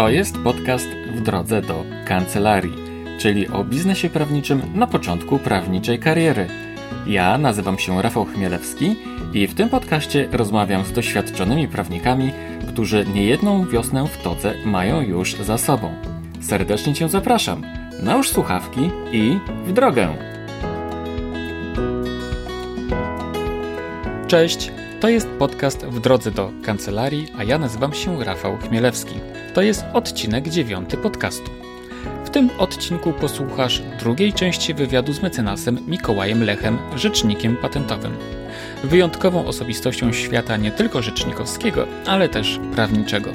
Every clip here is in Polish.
To jest podcast w drodze do kancelarii, czyli o biznesie prawniczym na początku prawniczej kariery. Ja nazywam się Rafał Chmielewski i w tym podcaście rozmawiam z doświadczonymi prawnikami, którzy niejedną wiosnę w todze mają już za sobą. Serdecznie Cię zapraszam. Nałóż słuchawki i w drogę. Cześć, to jest podcast w drodze do kancelarii, a ja nazywam się Rafał Chmielewski. To jest odcinek dziewiąty podcastu. W tym odcinku posłuchasz drugiej części wywiadu z mecenasem Mikołajem Lechem, rzecznikiem patentowym. Wyjątkową osobistością świata nie tylko rzecznikowskiego, ale też prawniczego.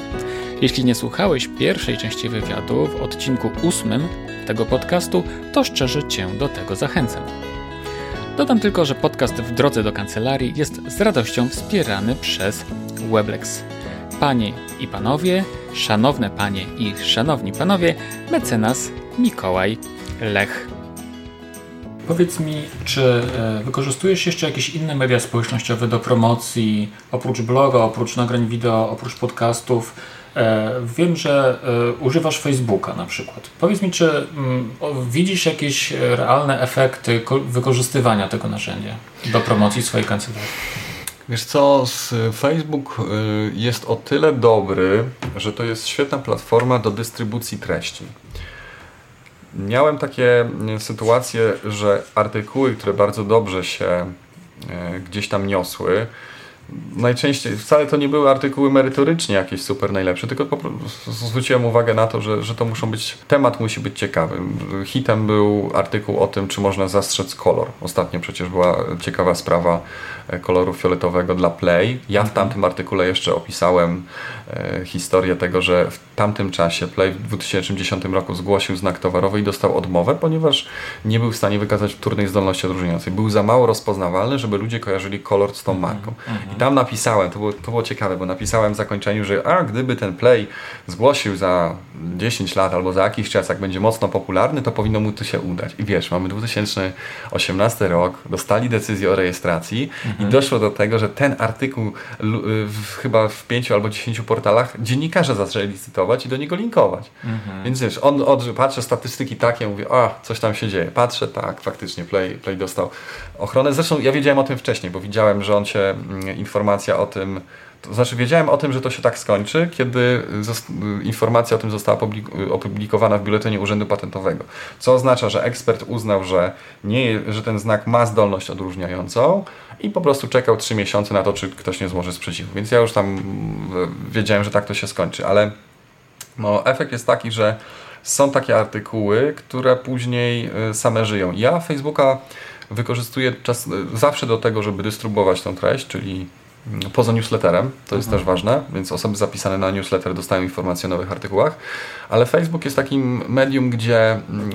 Jeśli nie słuchałeś pierwszej części wywiadu w odcinku ósmym tego podcastu, to szczerze Cię do tego zachęcam. Dodam tylko, że podcast w drodze do kancelarii jest z radością wspierany przez Weblex. Panie i panowie, szanowne panie i szanowni panowie, mecenas Mikołaj Lech. Powiedz mi, czy e, wykorzystujesz jeszcze jakieś inne media społecznościowe do promocji, oprócz bloga, oprócz nagrań wideo, oprócz podcastów? E, wiem, że e, używasz Facebooka na przykład. Powiedz mi, czy mm, widzisz jakieś realne efekty wykorzystywania tego narzędzia do promocji swojej kancelarii? Wiesz co, Facebook jest o tyle dobry, że to jest świetna platforma do dystrybucji treści. Miałem takie sytuacje, że artykuły, które bardzo dobrze się gdzieś tam niosły, najczęściej, wcale to nie były artykuły merytorycznie jakieś super najlepsze, tylko po prostu zwróciłem uwagę na to, że, że to muszą być, temat musi być ciekawy. Hitem był artykuł o tym, czy można zastrzec kolor. Ostatnio przecież była ciekawa sprawa koloru fioletowego dla Play. Ja w mhm. tamtym artykule jeszcze opisałem e, historię tego, że w tamtym czasie Play w 2010 roku zgłosił znak towarowy i dostał odmowę, ponieważ nie był w stanie wykazać wtórnej zdolności odróżniającej. Był za mało rozpoznawalny, żeby ludzie kojarzyli kolor z tą marką. Mhm. I tam napisałem, to było, to było ciekawe, bo napisałem w zakończeniu, że a gdyby ten play zgłosił za 10 lat albo za jakiś czas, jak będzie mocno popularny, to powinno mu to się udać. I wiesz, mamy 2018 rok, dostali decyzję o rejestracji mhm. I doszło do tego, że ten artykuł w, chyba w 5 albo 10 portalach dziennikarze zaczęli licytować i do niego linkować. Mhm. Więc wiesz, on od, patrzę statystyki takie, mówię, a coś tam się dzieje. Patrzę, tak, faktycznie Play, Play dostał ochronę. Zresztą ja wiedziałem o tym wcześniej, bo widziałem, że on się mm, informacja o tym, to znaczy wiedziałem o tym, że to się tak skończy, kiedy informacja o tym została opublikowana w biuletynie Urzędu Patentowego. Co oznacza, że ekspert uznał, że, nie, że ten znak ma zdolność odróżniającą i po prostu czekał 3 miesiące na to, czy ktoś nie złoży sprzeciwu. Więc ja już tam wiedziałem, że tak to się skończy, ale no, efekt jest taki, że są takie artykuły, które później y, same żyją. Ja Facebooka wykorzystuję czas, zawsze do tego, żeby dystrybuować tą treść, czyli poza newsletterem, to jest mhm. też ważne, więc osoby zapisane na newsletter dostają informacje o nowych artykułach, ale Facebook jest takim medium, gdzie mm,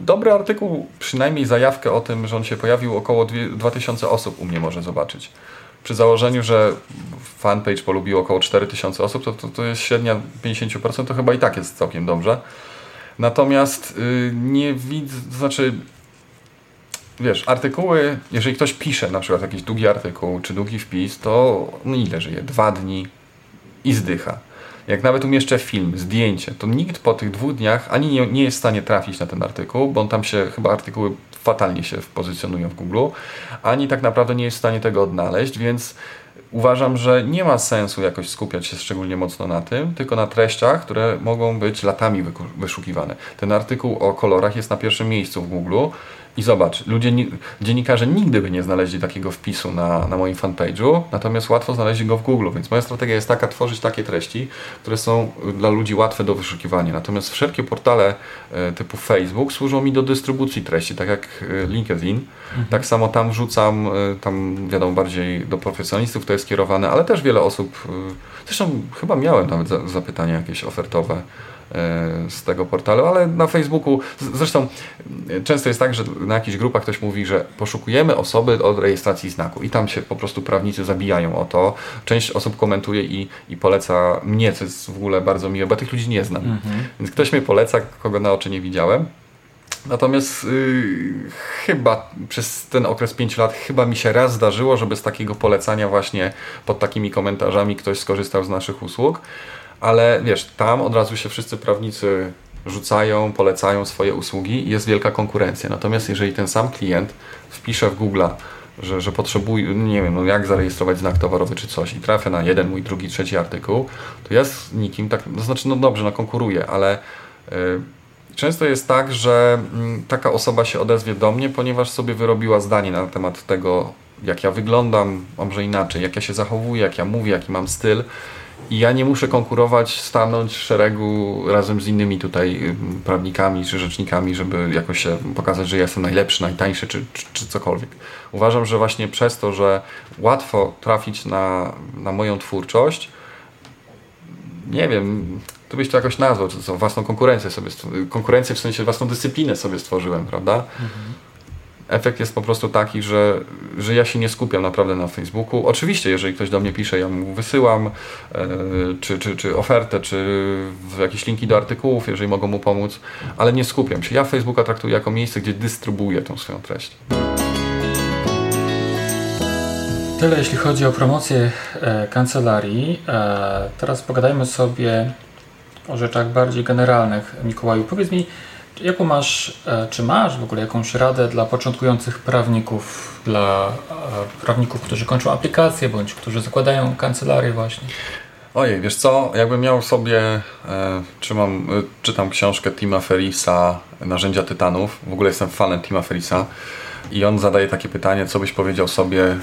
dobry artykuł, przynajmniej zajawkę o tym, że on się pojawił, około 2000 osób u mnie może zobaczyć. Przy założeniu, że fanpage polubiło około 4000 osób, to, to, to jest średnia 50%, to chyba i tak jest całkiem dobrze. Natomiast yy, nie widzę, to znaczy wiesz, artykuły, jeżeli ktoś pisze na przykład jakiś długi artykuł czy długi wpis, to no ile żyje? Dwa dni i zdycha. Jak nawet umieszczę film, zdjęcie, to nikt po tych dwóch dniach ani nie, nie jest w stanie trafić na ten artykuł, bo on tam się, chyba artykuły fatalnie się pozycjonują w Google, ani tak naprawdę nie jest w stanie tego odnaleźć, więc uważam, że nie ma sensu jakoś skupiać się szczególnie mocno na tym, tylko na treściach, które mogą być latami wyszukiwane. Ten artykuł o kolorach jest na pierwszym miejscu w Google i zobacz, ludzie, dziennikarze nigdy by nie znaleźli takiego wpisu na, na moim fanpage'u, natomiast łatwo znaleźli go w Google, więc moja strategia jest taka, tworzyć takie treści, które są dla ludzi łatwe do wyszukiwania. Natomiast wszelkie portale e, typu Facebook służą mi do dystrybucji treści, tak jak e, LinkedIn. Mhm. Tak samo tam wrzucam, tam wiadomo, bardziej do profesjonalistów to jest kierowane, ale też wiele osób, zresztą chyba miałem nawet zapytania jakieś ofertowe, z tego portalu, ale na Facebooku, zresztą e, często jest tak, że na jakichś grupach ktoś mówi, że poszukujemy osoby od rejestracji znaku i tam się po prostu prawnicy zabijają o to. Część osób komentuje i, i poleca mnie, co jest w ogóle bardzo miłe, bo tych ludzi nie znam. Mhm. Więc ktoś mnie poleca, kogo na oczy nie widziałem. Natomiast yy, chyba przez ten okres 5 lat chyba mi się raz zdarzyło, żeby z takiego polecania właśnie pod takimi komentarzami ktoś skorzystał z naszych usług ale wiesz, tam od razu się wszyscy prawnicy rzucają, polecają swoje usługi i jest wielka konkurencja. Natomiast jeżeli ten sam klient wpisze w Google, że, że potrzebuje, nie wiem, no jak zarejestrować znak towarowy czy coś i trafia na jeden, mój drugi, trzeci artykuł, to ja z nikim tak, to znaczy no dobrze, no konkuruję, ale y, często jest tak, że y, taka osoba się odezwie do mnie, ponieważ sobie wyrobiła zdanie na temat tego, jak ja wyglądam, może inaczej, jak ja się zachowuję, jak ja mówię, jaki mam styl ja nie muszę konkurować, stanąć w szeregu razem z innymi tutaj y, prawnikami czy rzecznikami, żeby jakoś się pokazać, że ja jestem najlepszy, najtańszy czy, czy, czy cokolwiek. Uważam, że właśnie przez to, że łatwo trafić na, na moją twórczość, nie wiem, to byś to jakoś nazwał, czy własną konkurencję sobie, konkurencję w sensie własną dyscyplinę sobie stworzyłem, prawda? Mhm efekt jest po prostu taki, że, że ja się nie skupiam naprawdę na Facebooku. Oczywiście, jeżeli ktoś do mnie pisze, ja mu wysyłam e, czy, czy, czy ofertę, czy jakieś linki do artykułów, jeżeli mogą mu pomóc, ale nie skupiam się. Ja Facebooka traktuję jako miejsce, gdzie dystrybuuję tą swoją treść. Tyle jeśli chodzi o promocję e, kancelarii. E, teraz pogadajmy sobie o rzeczach bardziej generalnych. Mikołaju, powiedz mi, Jaką masz, e, czy masz w ogóle jakąś radę dla początkujących prawników, dla e, prawników, którzy kończą aplikacje, bądź którzy zakładają kancelarię właśnie? Ojej, wiesz co, jakbym miał sobie, e, trzymam, e, czytam książkę Tima Ferisa, Narzędzia Tytanów, w ogóle jestem fanem Tima Ferisa i on zadaje takie pytanie, co byś powiedział sobie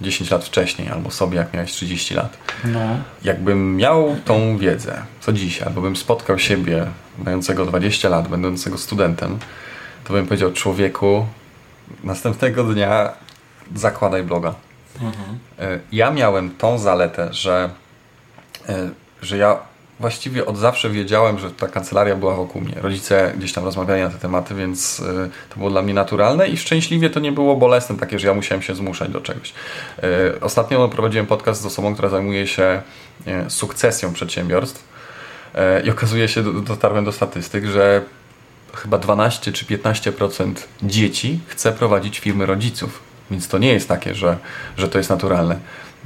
10 lat wcześniej, albo sobie jak miałeś 30 lat. No. Jakbym miał tą wiedzę, co dzisiaj, albo bym spotkał siebie, mającego 20 lat, będącego studentem, to bym powiedział człowieku, następnego dnia zakładaj bloga. Mhm. E, ja miałem tą zaletę, że, e, że ja właściwie od zawsze wiedziałem, że ta kancelaria była wokół mnie. Rodzice gdzieś tam rozmawiali na te tematy, więc y, to było dla mnie naturalne i szczęśliwie to nie było bolesne takie, że ja musiałem się zmuszać do czegoś. Y, ostatnio prowadziłem podcast z osobą, która zajmuje się y, sukcesją przedsiębiorstw i okazuje się, dotarłem do statystyk, że chyba 12 czy 15% dzieci chce prowadzić firmy rodziców. Więc to nie jest takie, że, że to jest naturalne.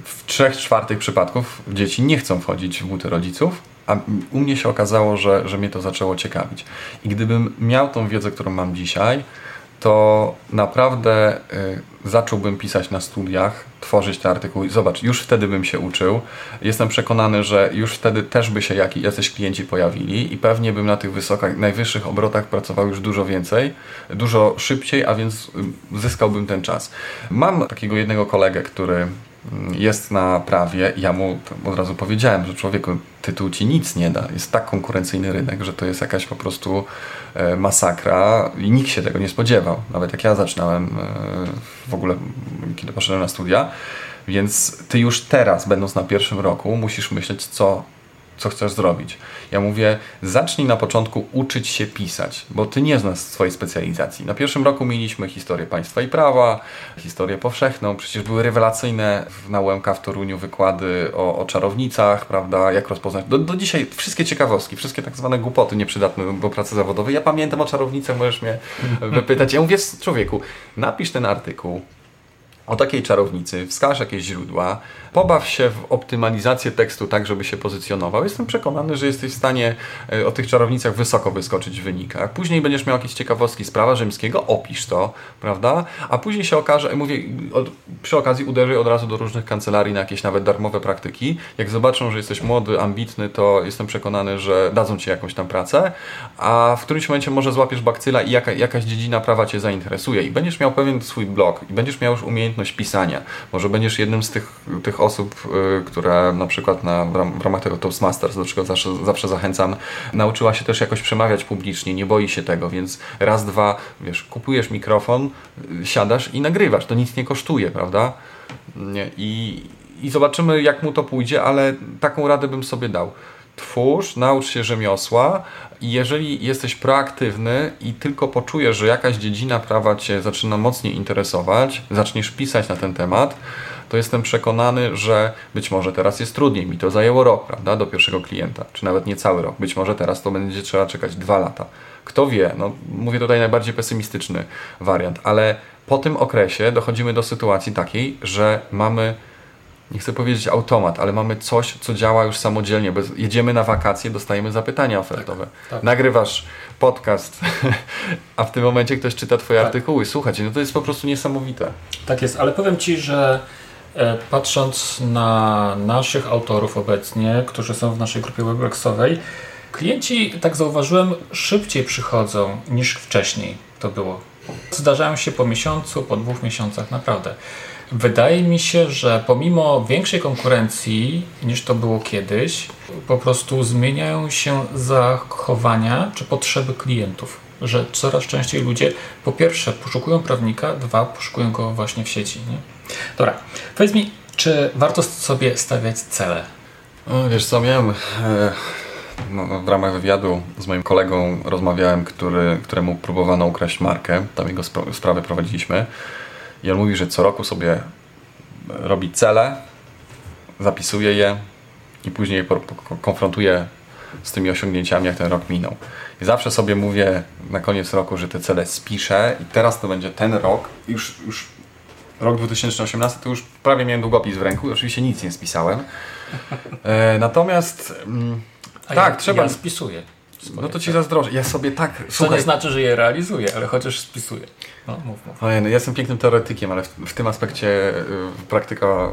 W trzech czwartych przypadków dzieci nie chcą wchodzić w buty rodziców, a u mnie się okazało, że, że mnie to zaczęło ciekawić. I gdybym miał tą wiedzę, którą mam dzisiaj, to naprawdę y, zacząłbym pisać na studiach, tworzyć te artykuły. Zobacz, już wtedy bym się uczył. Jestem przekonany, że już wtedy też by się jak, jacyś klienci pojawili i pewnie bym na tych wysokich, najwyższych obrotach pracował już dużo więcej, dużo szybciej, a więc y, zyskałbym ten czas. Mam takiego jednego kolegę, który jest na prawie. Ja mu od razu powiedziałem, że człowieku, tytuł ci nic nie da. Jest tak konkurencyjny rynek, że to jest jakaś po prostu e, masakra i nikt się tego nie spodziewał. Nawet jak ja zaczynałem e, w ogóle, kiedy poszedłem na studia. Więc ty już teraz, będąc na pierwszym roku, musisz myśleć, co co chcesz zrobić. Ja mówię, zacznij na początku uczyć się pisać, bo ty nie znasz swojej specjalizacji. Na pierwszym roku mieliśmy historię państwa i prawa, historię powszechną, przecież były rewelacyjne na UMK w Toruniu wykłady o, o czarownicach, prawda, jak rozpoznać. Do, do dzisiaj wszystkie ciekawostki, wszystkie tak zwane głupoty nieprzydatne do pracy zawodowej. Ja pamiętam o czarownicach, możesz mnie wypytać. Ja mówię, człowieku, napisz ten artykuł, o takiej czarownicy, wskaż jakieś źródła, pobaw się w optymalizację tekstu tak, żeby się pozycjonował. Jestem przekonany, że jesteś w stanie e, o tych czarownicach wysoko wyskoczyć w wynikach. Później będziesz miał jakieś ciekawostki z prawa rzymskiego, opisz to, prawda? A później się okaże, mówię, od, przy okazji uderzę od razu do różnych kancelarii na jakieś nawet darmowe praktyki. Jak zobaczą, że jesteś młody, ambitny, to jestem przekonany, że dadzą Ci jakąś tam pracę, a w którymś momencie może złapiesz bakcyla i jaka, jakaś dziedzina prawa Cię zainteresuje i będziesz miał pewien swój blog i będziesz miał już umiejętność pisania. Może będziesz jednym z tych, tych osób, y, które na przykład na, w ramach tego Toastmasters, do czego zawsze, zawsze zachęcam, nauczyła się też jakoś przemawiać publicznie, nie boi się tego, więc raz, dwa, wiesz, kupujesz mikrofon, y, siadasz i nagrywasz, to nic nie kosztuje, prawda? I, i zobaczymy, jak mu to pójdzie, ale taką radę bym sobie dał twórz, naucz się rzemiosła i jeżeli jesteś proaktywny i tylko poczujesz, że jakaś dziedzina prawa Cię zaczyna mocniej interesować, zaczniesz pisać na ten temat, to jestem przekonany, że być może teraz jest trudniej. Mi to zajęło rok, prawda, do pierwszego klienta, czy nawet nie cały rok. Być może teraz to będzie trzeba czekać dwa lata. Kto wie, no mówię tutaj najbardziej pesymistyczny wariant, ale po tym okresie dochodzimy do sytuacji takiej, że mamy nie chcę powiedzieć automat, ale mamy coś, co działa już samodzielnie. Bez, jedziemy na wakacje, dostajemy zapytania ofertowe. Tak, tak. Nagrywasz podcast, a w tym momencie ktoś czyta Twoje tak. artykuły. Słuchajcie, no to jest po prostu niesamowite. Tak jest, ale powiem Ci, że e, patrząc na naszych autorów obecnie, którzy są w naszej grupie Weblexowej, klienci, tak zauważyłem, szybciej przychodzą niż wcześniej to było. Zdarzają się po miesiącu, po dwóch miesiącach, naprawdę. Wydaje mi się, że pomimo większej konkurencji niż to było kiedyś, po prostu zmieniają się zachowania czy potrzeby klientów. Że coraz częściej ludzie po pierwsze poszukują prawnika, dwa poszukują go właśnie w sieci. Nie? Dobra, powiedz mi, czy warto sobie stawiać cele? O, wiesz co, miałem e, no, w ramach wywiadu z moim kolegą rozmawiałem, który, któremu próbowano ukraść markę. Tam jego sprawę prowadziliśmy. I on mówi, że co roku sobie robi cele, zapisuje je i później konfrontuje z tymi osiągnięciami, jak ten rok minął. I zawsze sobie mówię na koniec roku, że te cele spiszę i teraz to będzie ten rok, już, już rok 2018 to już prawie miałem długopis w ręku, oczywiście nic nie spisałem. E, natomiast mm, tak, ja, trzeba. Ja spisuję. No to ci zazdroszczę. Ja sobie tak. To słuchaj. nie znaczy, że je realizuję, ale chociaż spisuję. No, mów, mów. Ojej, no ja jestem pięknym teoretykiem, ale w, w tym aspekcie y, praktyka.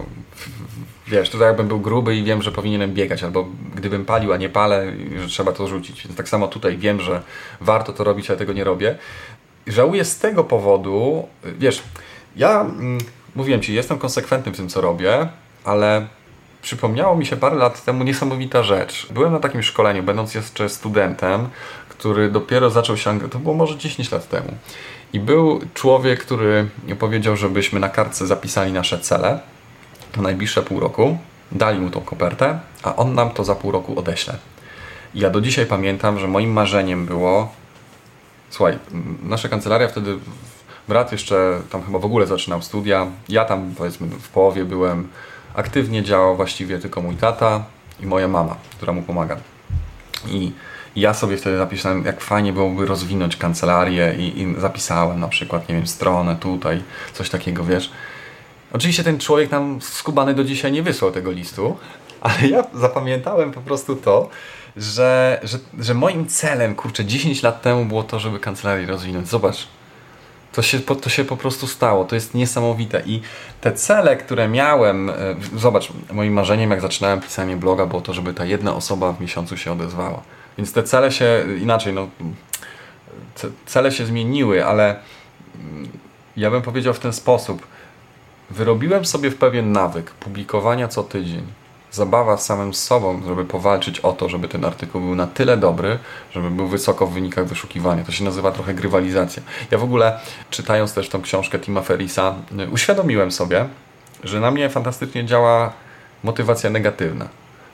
Wiesz, tutaj jakbym był gruby i wiem, że powinienem biegać, albo gdybym palił, a nie palę, że trzeba to rzucić. Więc tak samo tutaj wiem, że warto to robić, ale tego nie robię. Żałuję z tego powodu, wiesz, ja mm, mówiłem ci, jestem konsekwentny w tym, co robię, ale przypomniało mi się parę lat temu niesamowita rzecz. Byłem na takim szkoleniu, będąc jeszcze studentem, który dopiero zaczął się, to było może 10 lat temu. I był człowiek, który powiedział, żebyśmy na kartce zapisali nasze cele na najbliższe pół roku, dali mu tą kopertę, a on nam to za pół roku odeśle. I ja do dzisiaj pamiętam, że moim marzeniem było, słuchaj, nasza kancelaria wtedy, brat jeszcze tam chyba w ogóle zaczynał studia, ja tam powiedzmy w połowie byłem, aktywnie działał właściwie tylko mój tata i moja mama, która mu pomaga. I ja sobie wtedy napisałem, jak fajnie byłoby rozwinąć kancelarię i, i, zapisałem na przykład, nie wiem, stronę tutaj, coś takiego, wiesz. Oczywiście ten człowiek nam skubany do dzisiaj nie wysłał tego listu, ale ja zapamiętałem po prostu to, że, że, że moim celem, kurczę, 10 lat temu było to, żeby kancelarię rozwinąć. Zobacz, to się, to się po prostu stało. To jest niesamowite. I te cele, które miałem, e, zobacz, moim marzeniem, jak zaczynałem pisanie bloga, było to, żeby ta jedna osoba w miesiącu się odezwała. Więc te cele się inaczej, no, cele się zmieniły, ale mm, ja bym powiedział w ten sposób. Wyrobiłem sobie w pewien nawyk publikowania co tydzień zabawa z samym sobą, żeby powalczyć o to, żeby ten artykuł był na tyle dobry, żeby był wysoko w wynikach wyszukiwania. To się nazywa trochę grywalizacja. Ja w ogóle, czytając też tą książkę Tima Ferisa, y, uświadomiłem sobie, że na mnie fantastycznie działa motywacja negatywna.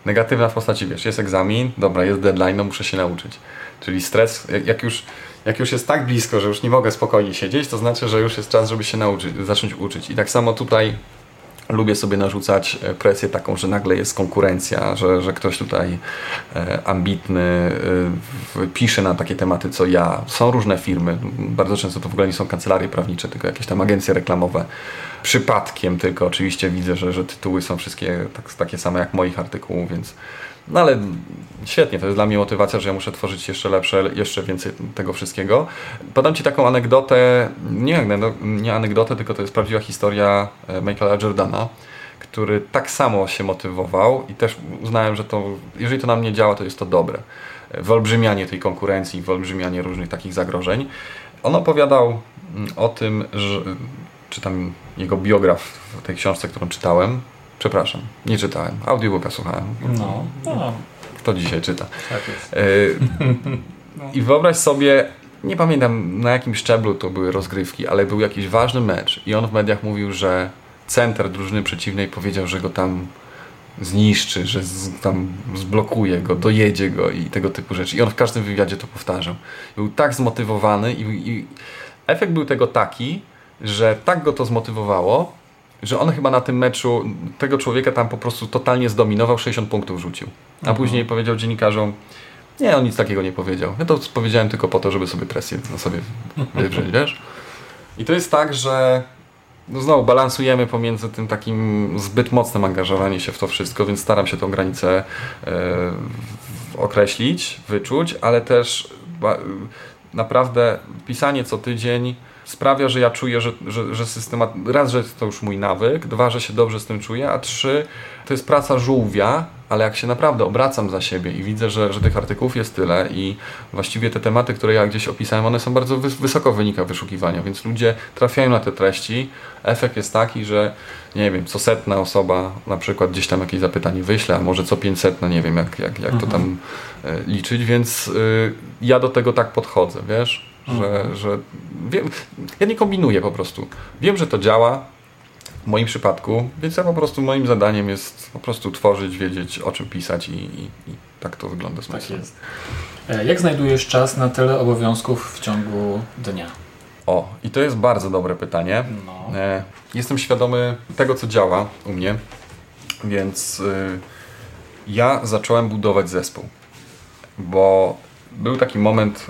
Negatywna w postaci, wiesz, jest egzamin, dobra, jest deadline, no muszę się nauczyć. Czyli stres, jak już, jak już jest tak blisko, że już nie mogę spokojnie siedzieć, to znaczy, że już jest czas, żeby się nauczyć, zacząć uczyć. I tak samo tutaj lubię sobie narzucać e, presję taką, że nagle jest konkurencja, że, że ktoś tutaj e, ambitny e, pisze na takie tematy co ja. Są różne firmy, bardzo często to w ogóle nie są kancelarie prawnicze, tylko jakieś tam agencje reklamowe. Przypadkiem tylko oczywiście widzę, że, że tytuły są wszystkie tak, takie same jak moich artykułów, więc no ale świetnie, to jest dla mnie motywacja, że ja muszę tworzyć jeszcze lepsze, jeszcze więcej tego wszystkiego. Podam Ci taką anegdotę, nie, nie anegdotę, tylko to jest prawdziwa historia e, Michaela Jordana, który tak samo się motywował i też uznałem, że to, jeżeli to na mnie działa, to jest to dobre. Wyolbrzymianie tej konkurencji, wyolbrzymianie różnych takich zagrożeń. On opowiadał mm, o tym, że czytam jego biograf w tej książce, którą czytałem, Przepraszam, nie czytałem. Audiobooka słuchałem. No, no. Kto dzisiaj czyta? Tak jest. E. I wyobraź sobie, nie pamiętam na jakim szczeblu to były rozgrywki, ale był jakiś ważny mecz i on w mediach mówił, że center drużyny przeciwnej powiedział, że go tam zniszczy, że z, tam zblokuje go, dojedzie go i tego typu rzeczy. I on w każdym wywiadzie to powtarzał. Był tak zmotywowany i, i efekt był tego taki, że tak go to zmotywowało, że on chyba na tym meczu tego człowieka tam po prostu totalnie zdominował, 60 punktów rzucił. A mhm. później powiedział dziennikarzom, nie, on nic takiego nie powiedział. Ja to powiedziałem tylko po to, żeby sobie presję na sobie wywrzeć, wiesz? I to jest tak, że no znowu balansujemy pomiędzy tym takim zbyt mocnym angażowaniem się w to wszystko, więc staram się tą granicę e, określić, wyczuć, ale też ba, naprawdę pisanie co tydzień sprawia, że ja czuję, że, że, że systemat, raz, że to już mój nawyk, dwa, że się dobrze z tym czuję, a trzy, to jest praca żółwia, ale jak się naprawdę obracam za siebie i widzę, że, że tych artykułów jest tyle i właściwie te tematy, które ja gdzieś opisałem, one są bardzo wysoko w wynikach wyszukiwania, więc ludzie trafiają na te treści. Efekt jest taki, że nie wiem, co setna osoba na przykład gdzieś tam jakieś zapytanie wyśle, a może co pięćset, no nie wiem jak, jak, jak to tam e, liczyć, więc y, ja do tego tak podchodzę, wiesz, że, że wiem, ja nie kombinuję po prostu. Wiem, że to działa, w moim przypadku, więc ja po prostu moim zadaniem jest po prostu tworzyć, wiedzieć o czym pisać i, i, i tak to wygląda z Tak jest. E, jak znajdujesz czas na tyle obowiązków w ciągu dnia? O, i to jest bardzo dobre pytanie. No. E, jestem świadomy tego, co działa u mnie, więc y, ja zacząłem budować zespół, bo był taki moment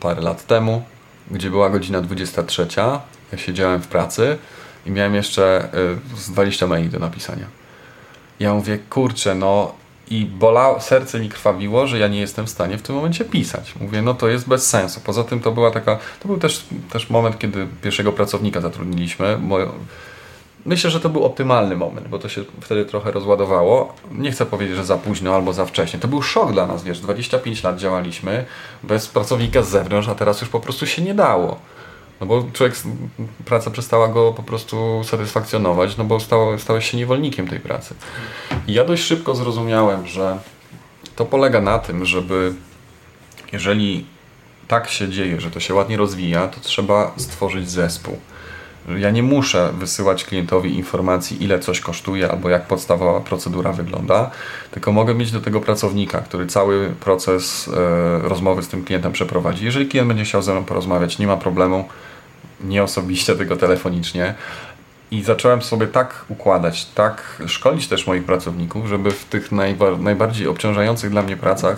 parę lat temu, gdzie była godzina 23, ja siedziałem w pracy i miałem jeszcze y, z 20 maili do napisania. Ja mówię, kurczę, no i bolało, serce mi krwawiło, że ja nie jestem w stanie w tym momencie pisać. Mówię, no to jest bez sensu. Poza tym to była taka, to był też, też moment, kiedy pierwszego pracownika zatrudniliśmy. Myślę, że to był optymalny moment, bo to się wtedy trochę rozładowało. Nie chcę powiedzieć, że za późno albo za wcześnie. To był szok dla nas, wiesz, 25 lat działaliśmy bez pracownika z zewnątrz, a teraz już po prostu się nie dało. No bo człowiek, praca przestała go po prostu satysfakcjonować, no bo stało, stałeś się niewolnikiem tej pracy. I ja dość szybko zrozumiałem, że to polega na tym, żeby jeżeli tak się dzieje, że to się ładnie rozwija, to trzeba stworzyć zespół. Ja nie muszę wysyłać klientowi informacji, ile coś kosztuje albo jak podstawowa procedura wygląda, tylko mogę mieć do tego pracownika, który cały proces e, rozmowy z tym klientem przeprowadzi. Jeżeli klient będzie chciał ze mną porozmawiać, nie ma problemu, nie osobiście, tylko telefonicznie. I zacząłem sobie tak układać, tak szkolić też moich pracowników, żeby w tych najba najbardziej obciążających dla mnie pracach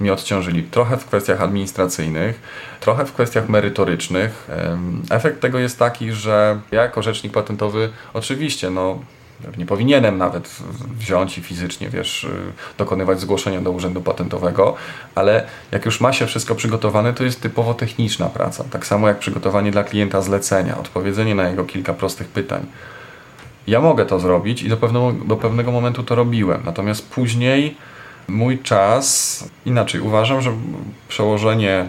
mnie odciążyli. Trochę w kwestiach administracyjnych, trochę w kwestiach merytorycznych. Efekt tego jest taki, że ja jako rzecznik patentowy oczywiście no, nie powinienem nawet wziąć i fizycznie, wiesz, y, dokonywać zgłoszenia do urzędu patentowego, ale jak już ma się wszystko przygotowane, to jest typowo techniczna praca. Tak samo jak przygotowanie dla klienta zlecenia, odpowiedzenie na jego kilka prostych pytań. Ja mogę to zrobić i do pewnego, do pewnego momentu to robiłem, natomiast później mój czas, inaczej uważam, że przełożenie,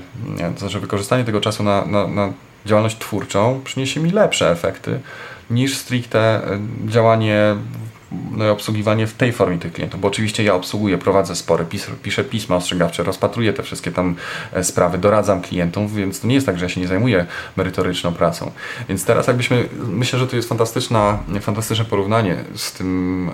to znaczy wykorzystanie tego czasu na, na, na działalność twórczą przyniesie mi lepsze efekty niż stricte e, działanie no i obsługiwanie w tej formie tych klientów, bo oczywiście ja obsługuję, prowadzę spory, pis, piszę pisma ostrzegawcze, rozpatruję te wszystkie tam e, sprawy, doradzam klientom, więc to nie jest tak, że ja się nie zajmuję merytoryczną pracą. Więc teraz jakbyśmy, myślę, że to jest fantastyczna, fantastyczne porównanie z tym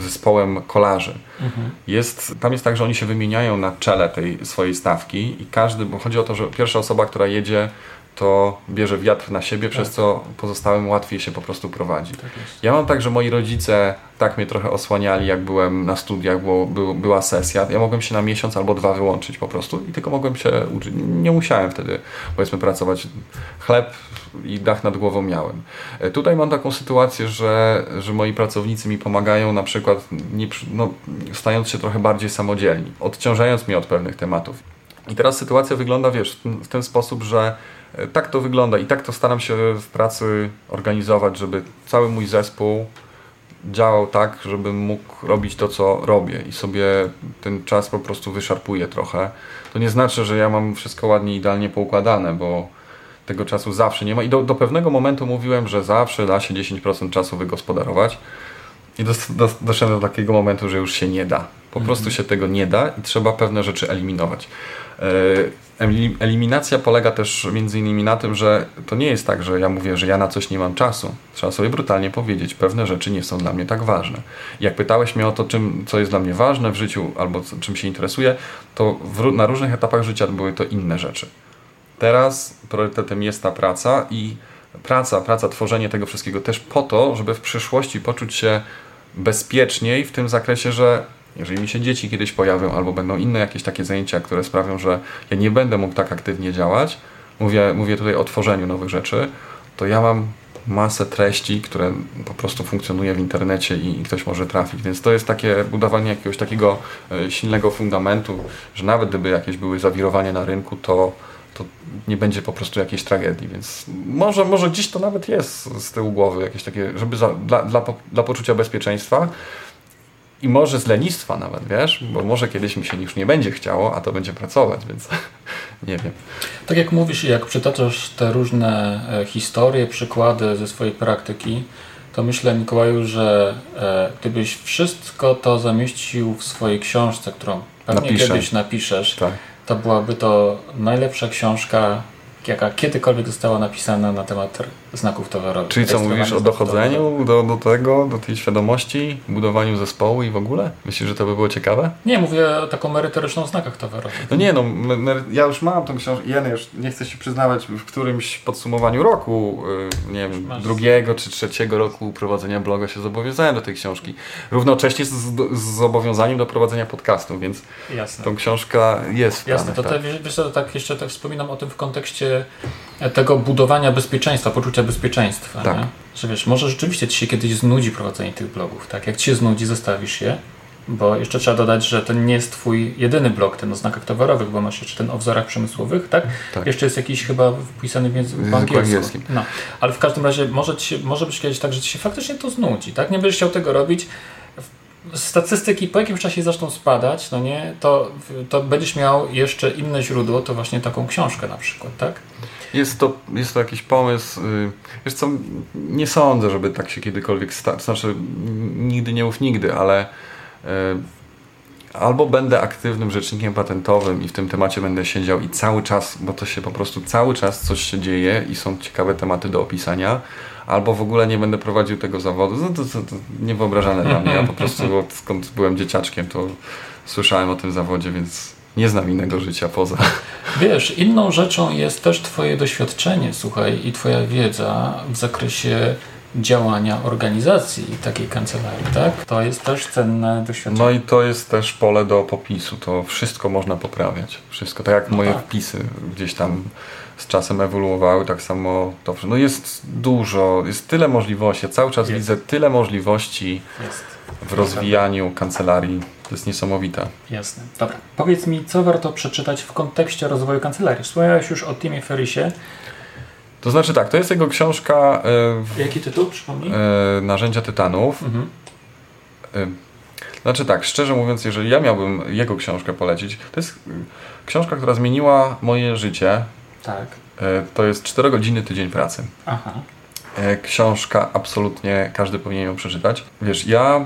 zespołem kolarzy. Mhm. Jest, tam jest tak, że oni się wymieniają na czele tej swojej stawki i każdy, bo chodzi o to, że pierwsza osoba, która jedzie to bierze wiatr na siebie, tak. przez co pozostałym łatwiej się po prostu prowadzi. Tak ja mam tak, że moi rodzice tak mnie trochę osłaniali, jak byłem na studiach, bo był, była sesja. Ja mogłem się na miesiąc albo dwa wyłączyć po prostu i tylko mogłem się uczyć. Nie musiałem wtedy, powiedzmy, pracować. Chleb i dach nad głową miałem. E, tutaj mam taką sytuację, że, że moi pracownicy mi pomagają na przykład nie, no, stając się trochę bardziej samodzielni, odciążając mnie od pewnych tematów. I teraz sytuacja wygląda, wiesz, w ten, sposób, że tak to wygląda i tak to staram się w pracy organizować, żeby cały mój zespół działał tak, żebym mógł robić to, co robię i sobie ten czas po prostu wyszarpuję trochę. To nie znaczy, że ja mam wszystko ładnie, idealnie poukładane, bo tego czasu zawsze nie ma. I do, do pewnego momentu mówiłem, że zawsze da się 10% czasu wygospodarować. I do, do, doszedłem do takiego momentu, że już się nie da. Po -hmm. prostu się tego nie da i trzeba pewne rzeczy eliminować. Yy, Eliminacja polega też między innymi na tym, że to nie jest tak, że ja mówię, że ja na coś nie mam czasu. Trzeba sobie brutalnie powiedzieć, pewne rzeczy nie są dla mnie tak ważne. Jak pytałeś mnie o to, czym, co jest dla mnie ważne w życiu albo czym się interesuję, to w, na różnych etapach życia były to inne rzeczy. Teraz priorytetem jest ta praca i praca, praca, tworzenie tego wszystkiego też po to, żeby w przyszłości poczuć się bezpieczniej w tym zakresie, że jeżeli mi się dzieci kiedyś pojawią, albo będą inne jakieś takie zajęcia, które sprawią, że ja nie będę mógł tak aktywnie działać, mówię, mówię tutaj o tworzeniu nowych rzeczy, to ja mam masę treści, które po prostu funkcjonuje w internecie i, i ktoś może trafić. Więc to jest takie budowanie jakiegoś takiego e, silnego fundamentu, że nawet gdyby jakieś były zawirowania na rynku, to to nie będzie po prostu jakiejś tragedii, więc może, może dziś to nawet jest z tyłu głowy jakieś takie, żeby za, dla, dla, dla poczucia bezpieczeństwa i może z lenistwa nawet, wiesz, bo może kiedyś mi się już nie będzie chciało, a to będzie pracować, więc nie wiem. Tak jak mówisz, jak przytaczasz te różne e, historie, przykłady ze swojej praktyki, to myślę, Mikołaju, że e, gdybyś wszystko to zamieścił w swojej książce, którą pewnie Napiszę. kiedyś napiszesz, tak to byłaby to najlepsza książka jaka kiedykolwiek została napisana na temat znaków towarowych. Czyli co, mówisz o dochodzeniu do, do tego, do tej świadomości, budowaniu zespołu i w ogóle? Myślisz, że to by było ciekawe? Nie, mówię o taką merytoryczną znakach towarowych. No nie, no ja już mam tą książkę, ja już nie chcę się przyznawać w którymś podsumowaniu roku, y, nie wiem, Masz drugiego czy trzeciego roku prowadzenia bloga się zobowiązałem do tej książki. Równocześnie z, z zobowiązaniem do prowadzenia podcastu, więc Jasne. tą książka jest w Jasne, to, tak. Te, wiesz, to tak jeszcze tak wspominam o tym w kontekście tego budowania bezpieczeństwa, poczucia bezpieczeństwa. Tak. Nie? Że wiesz, może rzeczywiście Ci się kiedyś znudzi prowadzenie tych blogów. Tak? Jak Ci się znudzi, zostawisz je. Bo jeszcze trzeba dodać, że to nie jest Twój jedyny blog, ten o znakach towarowych, bo masz jeszcze ten o wzorach przemysłowych, tak? tak. Jeszcze jest jakiś chyba wpisany w języku angielskim. No. Ale w każdym razie może, ci może być kiedyś tak, że Ci się faktycznie to znudzi, tak? Nie będziesz chciał tego robić, statystyki po jakimś czasie zaczną spadać, no nie, to, to będziesz miał jeszcze inne źródło, to właśnie taką książkę na przykład, tak? Jest to, jest to jakiś pomysł. Y, wiesz co, nie sądzę, żeby tak się kiedykolwiek stało. Znaczy, nigdy nie mów nigdy, ale y, albo będę aktywnym rzecznikiem patentowym i w tym temacie będę siedział i cały czas, bo to się po prostu cały czas coś się dzieje i są ciekawe tematy do opisania, albo w ogóle nie będę prowadził tego zawodu. No to, to, to dla mnie. Ja po prostu od skąd byłem dzieciaczkiem, to słyszałem o tym zawodzie, więc nie znam innego życia poza. Wiesz, inną rzeczą jest też Twoje doświadczenie, słuchaj, i Twoja wiedza w zakresie działania organizacji takiej kancelarii, tak? To jest też cenne doświadczenie. No i to jest też pole do popisu. To wszystko można poprawiać. Wszystko. Tak jak no moje tak. wpisy gdzieś tam z czasem ewoluowały, tak samo to. No jest dużo, jest tyle możliwości. Ja cały czas jest. widzę tyle możliwości jest. w rozwijaniu kancelarii. To jest niesamowite. Jasne. Dobra. Powiedz mi, co warto przeczytać w kontekście rozwoju kancelarii? Wspomniałeś już o Timie Ferrisie. To znaczy tak, to jest jego książka. E, Jaki tytuł, przypomnij? E, Narzędzia Tytanów. Mhm. E, znaczy tak, szczerze mówiąc, jeżeli ja miałbym jego książkę polecić, to jest książka, która zmieniła moje życie. Tak. E, to jest 4 godziny tydzień pracy. Aha. E, książka absolutnie każdy powinien ją przeczytać. Wiesz, ja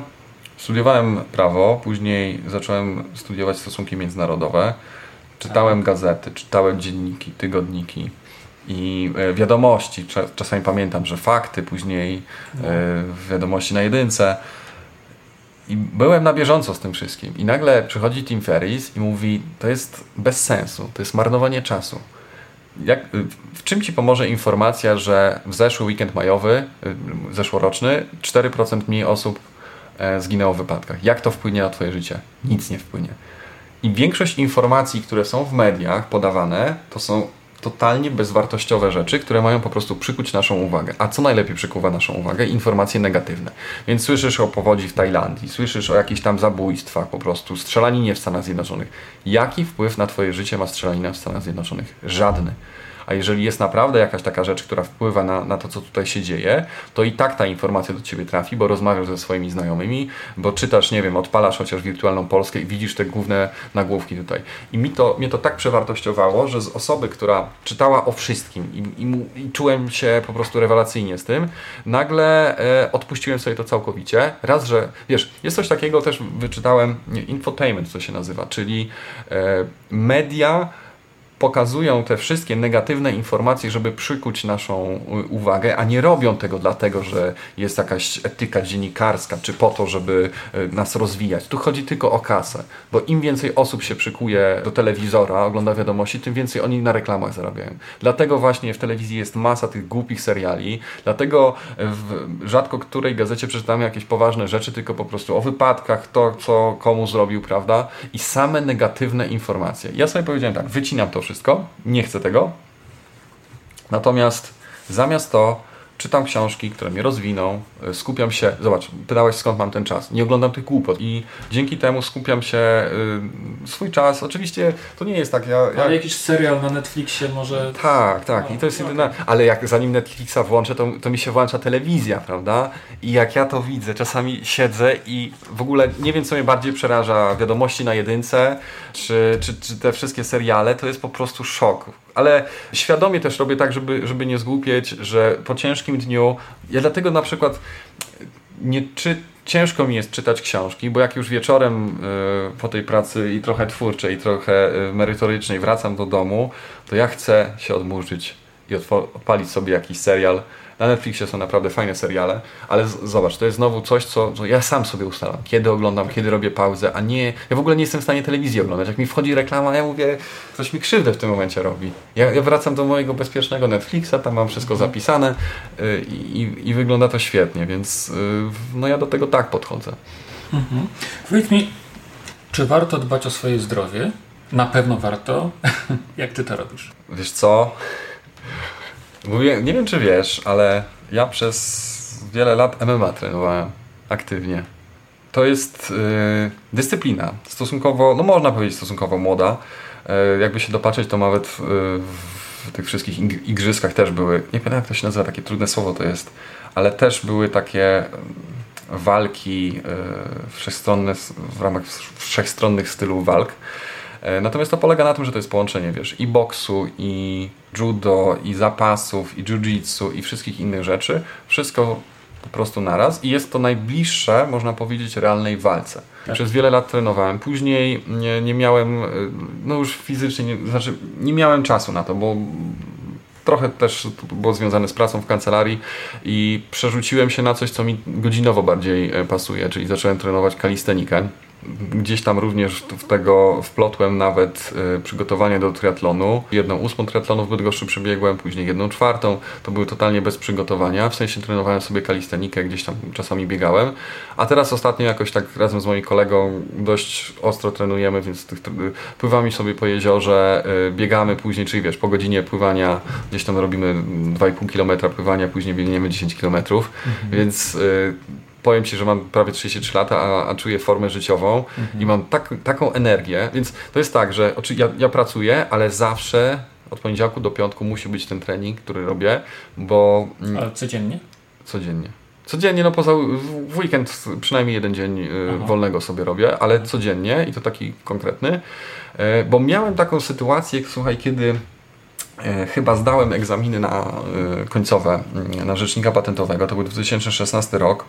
studiowałem prawo, później zacząłem studiować stosunki międzynarodowe. Czytałem tak. gazety, czytałem dzienniki, tygodniki i e, wiadomości. Czasami pamiętam, że fakty, później no. wiadomości na jedynce. I byłem na bieżąco z tym wszystkim. I nagle przychodzi Tim Ferris i mówi: To jest bez sensu, to jest marnowanie czasu. Jak, w czym ci pomoże informacja, że w zeszły weekend majowy, y, zeszłoroczny, 4% mniej osób e, zginęło w wypadkach? Jak to wpłynie na Twoje życie? Nic nie wpłynie. I większość informacji, które są w mediach podawane, to są totalnie bezwartościowe rzeczy, które mają po prostu przykuć naszą uwagę. A co najlepiej przykuwa naszą uwagę? Informacje negatywne. Więc słyszysz o powodzi w Tajlandii, słyszysz o jakichś tam zabójstwach, po prostu strzelaninie w Stanach Zjednoczonych. Jaki wpływ na Twoje życie ma strzelanina w Stanach Zjednoczonych? Żadny. A jeżeli jest naprawdę jakaś taka rzecz, która wpływa na, na to, co tutaj się dzieje, to i tak ta informacja do ciebie trafi, bo rozmawiasz ze swoimi znajomymi, bo czytasz, nie wiem, odpalasz chociaż wirtualną Polskę i widzisz te główne nagłówki tutaj. I mi to, mnie to tak przewartościowało, że z osoby, która czytała o wszystkim i, i, i czułem się po prostu rewelacyjnie z tym, nagle e, odpuściłem sobie to całkowicie. Raz, że wiesz, jest coś takiego też wyczytałem, nie, infotainment to się nazywa, czyli e, media pokazują te wszystkie negatywne informacje, żeby przykuć naszą y, uwagę, a nie robią tego dlatego, że jest jakaś etyka dziennikarska, czy po to, żeby y, nas rozwijać. Tu chodzi tylko o kasę, bo im więcej osób się przykuje do telewizora, ogląda wiadomości, tym więcej oni na reklamach zarabiają. Dlatego właśnie w telewizji jest masa tych głupich seriali, dlatego w rzadko której gazecie przeczytamy jakieś poważne rzeczy, tylko po prostu o wypadkach, to co komu zrobił, prawda? I same negatywne informacje. Ja sobie powiedziałem tak, wycinam to wszystko, nie chcę tego. Natomiast zamiast to czytam książki, które mnie rozwiną, y, skupiam się, zobacz, pytałeś skąd mam ten czas, nie oglądam tych głupot i dzięki temu skupiam się y, swój czas, oczywiście to nie jest tak, ja... ja... Ale jakiś serial na Netflixie może... Tak, tak no, i to jest jedyna, ale jak zanim Netflixa włączę, to, to mi się włącza telewizja, prawda? I jak ja to widzę, czasami siedzę i w ogóle nie wiem, co mnie bardziej przeraża, wiadomości na jedynce, czy, czy, czy te wszystkie seriale, to jest po prostu szok ale świadomie też robię tak, żeby, żeby nie zgłupieć, że po ciężkim dniu, ja dlatego na przykład nie ciężko mi jest czytać książki, bo jak już wieczorem y, po tej pracy i trochę twórczej, i trochę y, merytorycznej wracam do domu, to ja chcę się odmurzyć i odpalić sobie jakiś serial, na Netflixie są naprawdę fajne seriale, ale zobacz, to jest znowu coś, co, co, ja sam sobie ustalam. Kiedy oglądam, kiedy robię pauzę, a nie... Ja w ogóle nie jestem w stanie telewizji oglądać. Jak mi wchodzi reklama, ja mówię, coś mi krzywdę w tym momencie robi. Ja, ja wracam do mojego bezpiecznego Netflixa, tam mam wszystko mhm. zapisane yy, i, i, wygląda to świetnie, więc yy, no ja do tego tak podchodzę. Mhm. Powiedz mi, czy warto dbać o swoje zdrowie? Na pewno warto. Jak ty to robisz? Wiesz co? Nie wiem czy wiesz, ale ja przez wiele lat MMA trenowałem aktywnie. To jest yy, dyscyplina, stosunkowo, no można powiedzieć stosunkowo młoda. Yy, jakby się dopatrzeć, to nawet w, w tych wszystkich igrzyskach też były, nie pamiętam jak to się nazywa, takie trudne słowo to jest, ale też były takie walki yy, wszechstronne, w ramach wszechstronnych stylu walk. E, natomiast to polega na tym, że to jest połączenie, wiesz, i boksu, i judo, i zapasów, i jiu-jitsu, i wszystkich innych rzeczy. Wszystko po prostu naraz i jest to najbliższe, można powiedzieć, realnej walce. Tak. Przez wiele lat trenowałem. Później nie, nie miałem, e, no już fizycznie, nie, znaczy nie miałem czasu na to, bo trochę też było związane z pracą w kancelarii i przerzuciłem się na coś, co mi godzinowo bardziej e, pasuje, czyli zacząłem trenować kalistenikę gdzieś tam również w tego wplotłem nawet y, przygotowanie do triatlonu. Jedną ósmą triatlonu w Bydgoszczy przebiegłem, później jedną czwartą. To były totalnie bez przygotowania. W sensie trenowałem sobie kalistenikę, gdzieś tam czasami biegałem. A teraz ostatnio jakoś tak razem z moim kolegą dość ostro trenujemy, więc tych, pływamy sobie po jeziorze, y, biegamy później, czyli wiesz, po godzinie pływania gdzieś tam robimy 2,5 km pływania, później biegniemy 10 km, mhm. więc y, powiem Ci, że mam prawie 33 lata, a, a czuję formę życiową mhm. i mam tak, taką energię, więc to jest tak, że ja, ja pracuję, ale zawsze od poniedziałku do piątku musi być ten trening, który robię, bo... Mm, ale codziennie? Codziennie. Codziennie, no poza w weekend przynajmniej jeden dzień y, Aha. wolnego sobie robię, ale codziennie i to taki konkretny, e, bo miałem taką sytuację, słuchaj, kiedy e, chyba zdałem egzaminy na końcowe na rzecznika patentowego, to był 2016 rok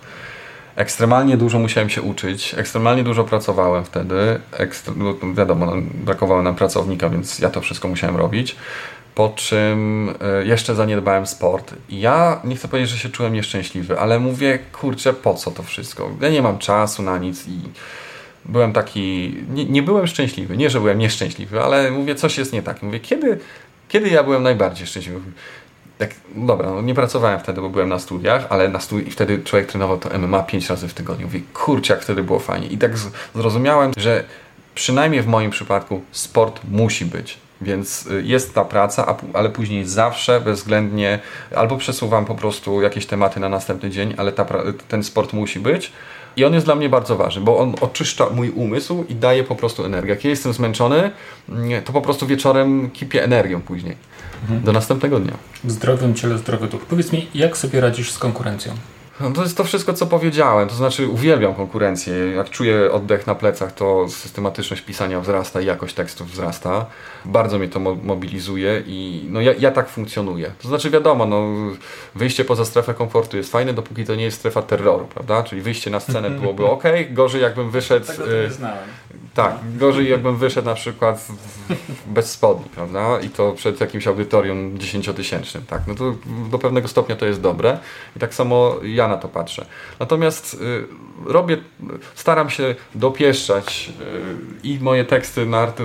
Ekstremalnie dużo musiałem się uczyć, ekstremalnie dużo pracowałem wtedy. Ekstre, no, wiadomo, no, brakowało nam pracownika, więc ja to wszystko musiałem robić. Po czym y, jeszcze zaniedbałem sport. Ja nie chcę powiedzieć, że się czułem nieszczęśliwy, ale mówię, kurczę, po co to wszystko? Ja nie mam czasu na nic i byłem taki. Nie, nie byłem szczęśliwy. Nie, że byłem nieszczęśliwy, ale mówię, coś jest nie tak. Mówię, kiedy, kiedy ja byłem najbardziej szczęśliwy? Tak, dobra, no nie pracowałem wtedy, bo byłem na studiach, ale na studi- i wtedy człowiek trenował to MMA pięć razy w tygodniu. Mówię, kurczę, jak wtedy było fajnie. I tak zrozumiałem, że przynajmniej w moim przypadku sport musi być. Więc y, jest ta praca, ale później zawsze bezwzględnie albo przesuwam po prostu jakieś tematy na następny dzień, ale ta, ten sport musi być. I on jest dla mnie bardzo ważny, bo on oczyszcza mój umysł i daje po prostu energię. Jak ja jestem zmęczony, mm, to po prostu wieczorem kipię energią później. Mhm. Do następnego dnia. W zdrowym ciele, zdrowy duch. Powiedz mi, jak sobie radzisz z konkurencją? No to jest to wszystko, co powiedziałem. To znaczy, uwielbiam konkurencję. Jak czuję oddech na plecach, to systematyczność pisania wzrasta i jakość tekstów wzrasta. Bardzo mnie to mo mobilizuje i no, ja, ja, tak funkcjonuję. To znaczy, wiadomo, no, wyjście poza strefę komfortu jest fajne, dopóki to nie jest strefa terroru, prawda? Czyli wyjście na scenę byłoby ok, gorzej jakbym wyszedł. Tego nie y, znałem. Tak, gorzej jakbym wyszedł na przykład bez spodni, prawda? I to przed jakimś audytorium dziesięciotysięcznym, tak? No to do pewnego stopnia to jest dobre i tak samo ja na to patrzę. Natomiast y, robię, staram się dopieszczać y, i moje teksty na arty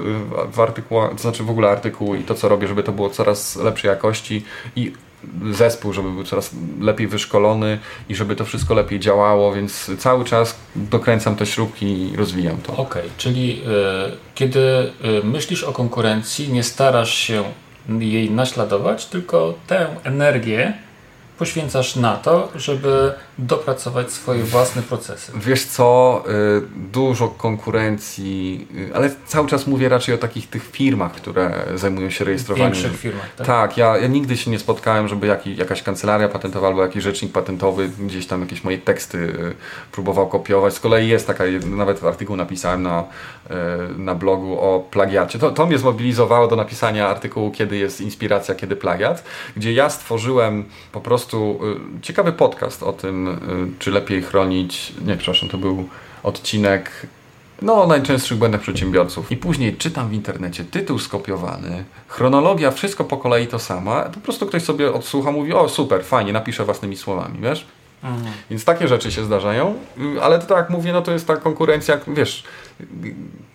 w artykułach, to znaczy w ogóle artykuły i to co robię, żeby to było coraz lepszej jakości i zespół, żeby był coraz lepiej wyszkolony i żeby to wszystko lepiej działało, więc cały czas dokręcam te śrubki i rozwijam to. Okej, okay, czyli y, kiedy y, myślisz o konkurencji, nie starasz się jej naśladować, tylko tę energię poświęcasz na to, żeby dopracować swoje własne procesy? Wiesz co, y, dużo konkurencji, y, ale cały czas mówię raczej o takich tych firmach, które zajmują się rejestrowaniem. Większych firmach, tak? Tak, ja, ja nigdy się nie spotkałem, żeby jaki, jakaś kancelaria patentowa albo jakiś rzecznik patentowy gdzieś tam jakieś moje teksty y, próbował kopiować. Z kolei jest taka, nawet artykuł napisałem na, na blogu o plagiacie. To, to mnie zmobilizowało do napisania artykułu, kiedy jest inspiracja, kiedy plagiat, gdzie ja stworzyłem po prostu ciekawy podcast o tym, y, czy lepiej chronić. Nie, przepraszam, to był odcinek no, o najczęstszych błędach przedsiębiorców. I później czytam w internecie tytuł skopiowany, chronologia, wszystko po kolei to sama. Po prostu ktoś sobie odsłucha, mówi: O, super, fajnie, napiszę własnymi słowami, wiesz? Mhm. Więc takie rzeczy się zdarzają, y, ale to tak jak mówię, no to jest ta konkurencja, wiesz,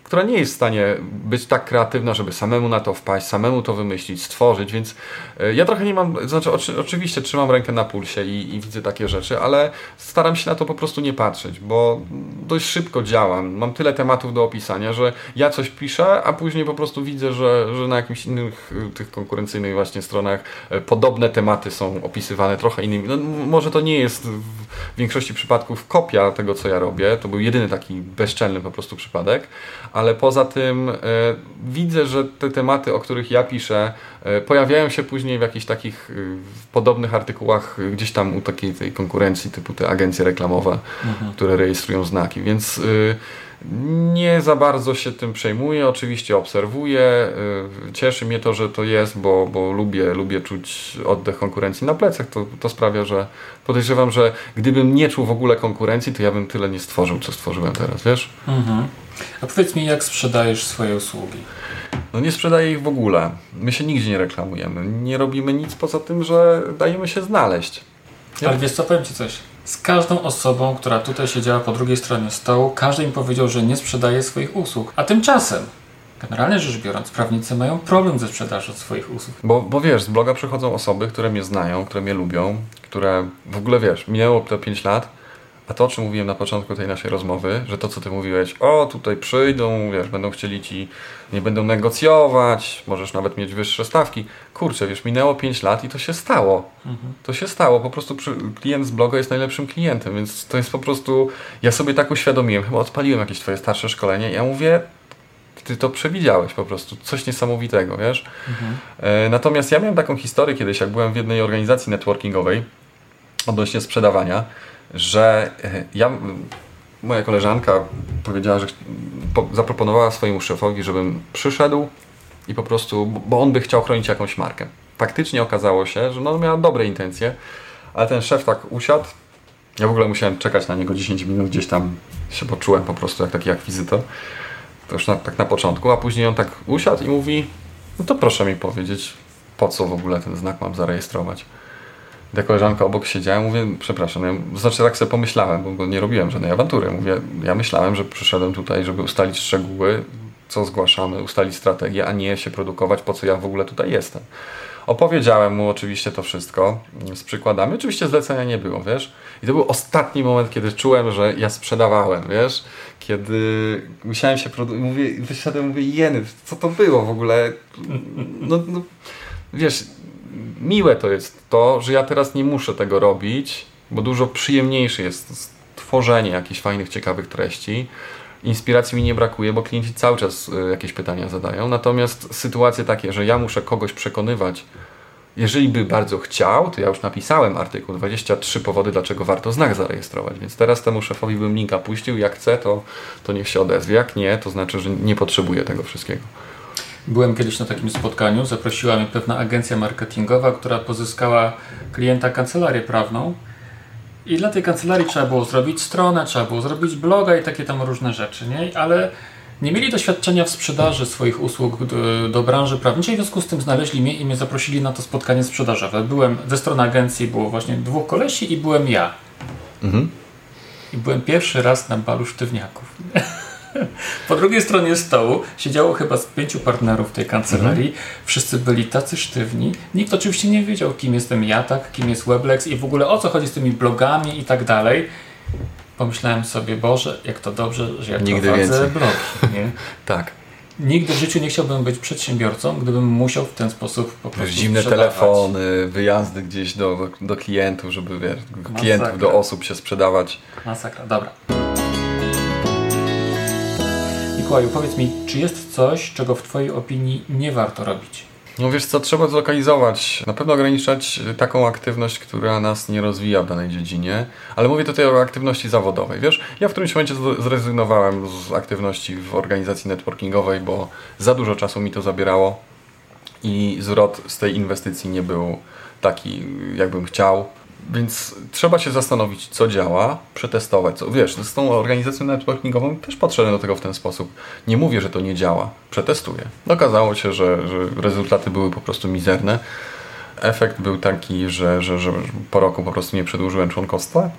która nie jest w stanie być tak kreatywna, żeby samemu na to wpaść, samemu to wymyślić, stworzyć, więc e, ja trochę nie mam, znaczy oczy, oczywiście trzymam rękę na pulsie i, i, widzę takie rzeczy, ale staram się na to po prostu nie patrzeć, bo dość szybko działam. Mam tyle tematów do opisania, że ja coś piszę, a później po prostu widzę, że, że na jakichś innych e, tych konkurencyjnych właśnie stronach e, podobne tematy są opisywane trochę innymi. No, może to nie jest w większości przypadków kopia tego, co ja robię, to był jedyny taki bezczelny po prostu przypadek, ale poza tym e, widzę, że te tematy, o których ja piszę, e, pojawiają się później w jakichś takich e, podobnych artykułach gdzieś tam u takiej tej konkurencji, typu te agencje reklamowe, mhm. które rejestrują znaki, więc nie za bardzo się tym przejmuję, oczywiście obserwuję. Cieszy mnie to, że to jest, bo, bo lubię, lubię czuć oddech konkurencji na plecach. To, to sprawia, że podejrzewam, że gdybym nie czuł w ogóle konkurencji, to ja bym tyle nie stworzył, co stworzyłem teraz, wiesz? Mhm. A powiedz mi, jak sprzedajesz swoje usługi? No nie sprzedaję ich w ogóle. My się nigdzie nie reklamujemy. Nie robimy nic poza tym, że dajemy się znaleźć. Ja... Ale wiesz co, powiem Ci coś. Z każdą osobą, która tutaj siedziała po drugiej stronie stołu, każdy im powiedział, że nie sprzedaje swoich usług. A tymczasem Generalnie rzecz biorąc, prawnicy mają problem ze sprzedażą swoich usług. Bo, bo wiesz, z bloga przychodzą osoby, które mnie znają, które mnie lubią, które w ogóle wiesz, minęło te 5 lat, a to, o czym mówiłem na początku tej naszej rozmowy, że to, co ty mówiłeś, o tutaj przyjdą, wiesz, będą chcieli ci, nie będą negocjować, możesz nawet mieć wyższe stawki. Kurczę, wiesz, minęło 5 lat i to się stało. Mhm. To się stało. Po prostu klient z bloga jest najlepszym klientem, więc to jest po prostu. Ja sobie tak uświadomiłem, chyba odpaliłem jakieś twoje starsze szkolenie. Ja mówię, ty to przewidziałeś po prostu. Coś niesamowitego, wiesz? Mhm. E, natomiast ja miałem taką historię kiedyś, jak byłem w jednej organizacji networkingowej odnośnie sprzedawania że e, ja, moja koleżanka powiedziała, że zaproponowała swojemu szefowi, żebym przyszedł i po prostu, bo on by chciał chronić jakąś markę. Faktycznie okazało się, że no, miała dobre intencje, ale ten szef tak usiadł. Ja w ogóle musiałem czekać na niego 10 minut, gdzieś tam się poczułem po prostu jak taki akwizytor. To już na, tak na początku, a później on tak usiadł i mówi: No to proszę mi powiedzieć, po co w ogóle ten znak mam zarejestrować. Ta koleżanka obok siedziała, mówię, przepraszam, ja, znaczy tak sobie pomyślałem, bo nie robiłem żadnej awantury. Mówię, ja myślałem, że przyszedłem tutaj, żeby ustalić szczegóły, co zgłaszamy, ustalić strategię, a nie się produkować, po co ja w ogóle tutaj jestem. Opowiedziałem mu oczywiście to wszystko z przykładami. Oczywiście zlecenia nie było, wiesz. I to był ostatni moment, kiedy czułem, że ja sprzedawałem, wiesz. Kiedy musiałem się produkować, mówię, wyszedłem, mówię, jeny, co to było w ogóle? No, no wiesz, miłe to jest to, że ja teraz nie muszę tego robić, bo dużo przyjemniejsze jest tworzenie jakichś fajnych, ciekawych treści. Inspiracji mi nie brakuje, bo klienci cały czas y, jakieś pytania zadają. Natomiast sytuacje takie, że ja muszę kogoś przekonywać, jeżeli by bardzo chciał, to ja już napisałem artykuł 23 powody, dlaczego warto znak zarejestrować. Więc teraz temu szefowi bym linka puścił. Jak chce, to, to niech się odezwie. Jak nie, to znaczy, że nie potrzebuje tego wszystkiego. Byłem kiedyś na takim spotkaniu, zaprosiła mnie pewna agencja marketingowa, która pozyskała klienta kancelarię prawną. I dla tej kancelarii trzeba było zrobić stronę, trzeba było zrobić bloga i takie tam różne rzeczy, nie? Ale nie mieli doświadczenia w sprzedaży swoich usług do, do, branży prawniczej, w związku z tym znaleźli mnie i mnie zaprosili na to spotkanie sprzedażowe. Byłem ze strony agencji, było właśnie dwóch kolesi i byłem ja. Mhm. I byłem pierwszy raz na balu sztywniaków. Po drugiej stronie stołu siedziało chyba z pięciu partnerów tej kancelarii. Mhm. Wszyscy byli tacy sztywni. Nikt oczywiście nie wiedział, kim jestem ja, tak, kim jest Weblex i w ogóle o co chodzi z tymi blogami i tak dalej. Pomyślałem sobie, Boże, jak to dobrze, że ja Nigdy prowadzę więcej. blogi. Nie? tak. Nigdy w życiu nie chciałbym być przedsiębiorcą, gdybym musiał w ten sposób po prostu Zimne sprzedawać. telefony, wyjazdy gdzieś do, do klientów, żeby wiesz, klientów do osób się sprzedawać. Masakra, dobra. Mikołaju, powiedz mi, czy jest coś, czego w Twojej opinii nie warto robić? No wiesz co, trzeba zlokalizować. Na pewno ograniczać taką aktywność, która nas nie rozwija w danej dziedzinie, ale mówię tutaj o aktywności zawodowej. Wiesz, ja w którymś momencie zrezygnowałem z aktywności w organizacji networkingowej, bo za dużo czasu mi to zabierało i zwrot z tej inwestycji nie był taki, jakbym chciał. Więc trzeba się zastanowić, co działa, przetestować. Co, wiesz, z tą organizacją networkingową też podszedłem do tego w ten sposób. Nie mówię, że to nie działa, przetestuję. Okazało się, że, że rezultaty były po prostu mizerne. Efekt był taki, że, że, że po roku po prostu nie przedłużyłem członkostwa.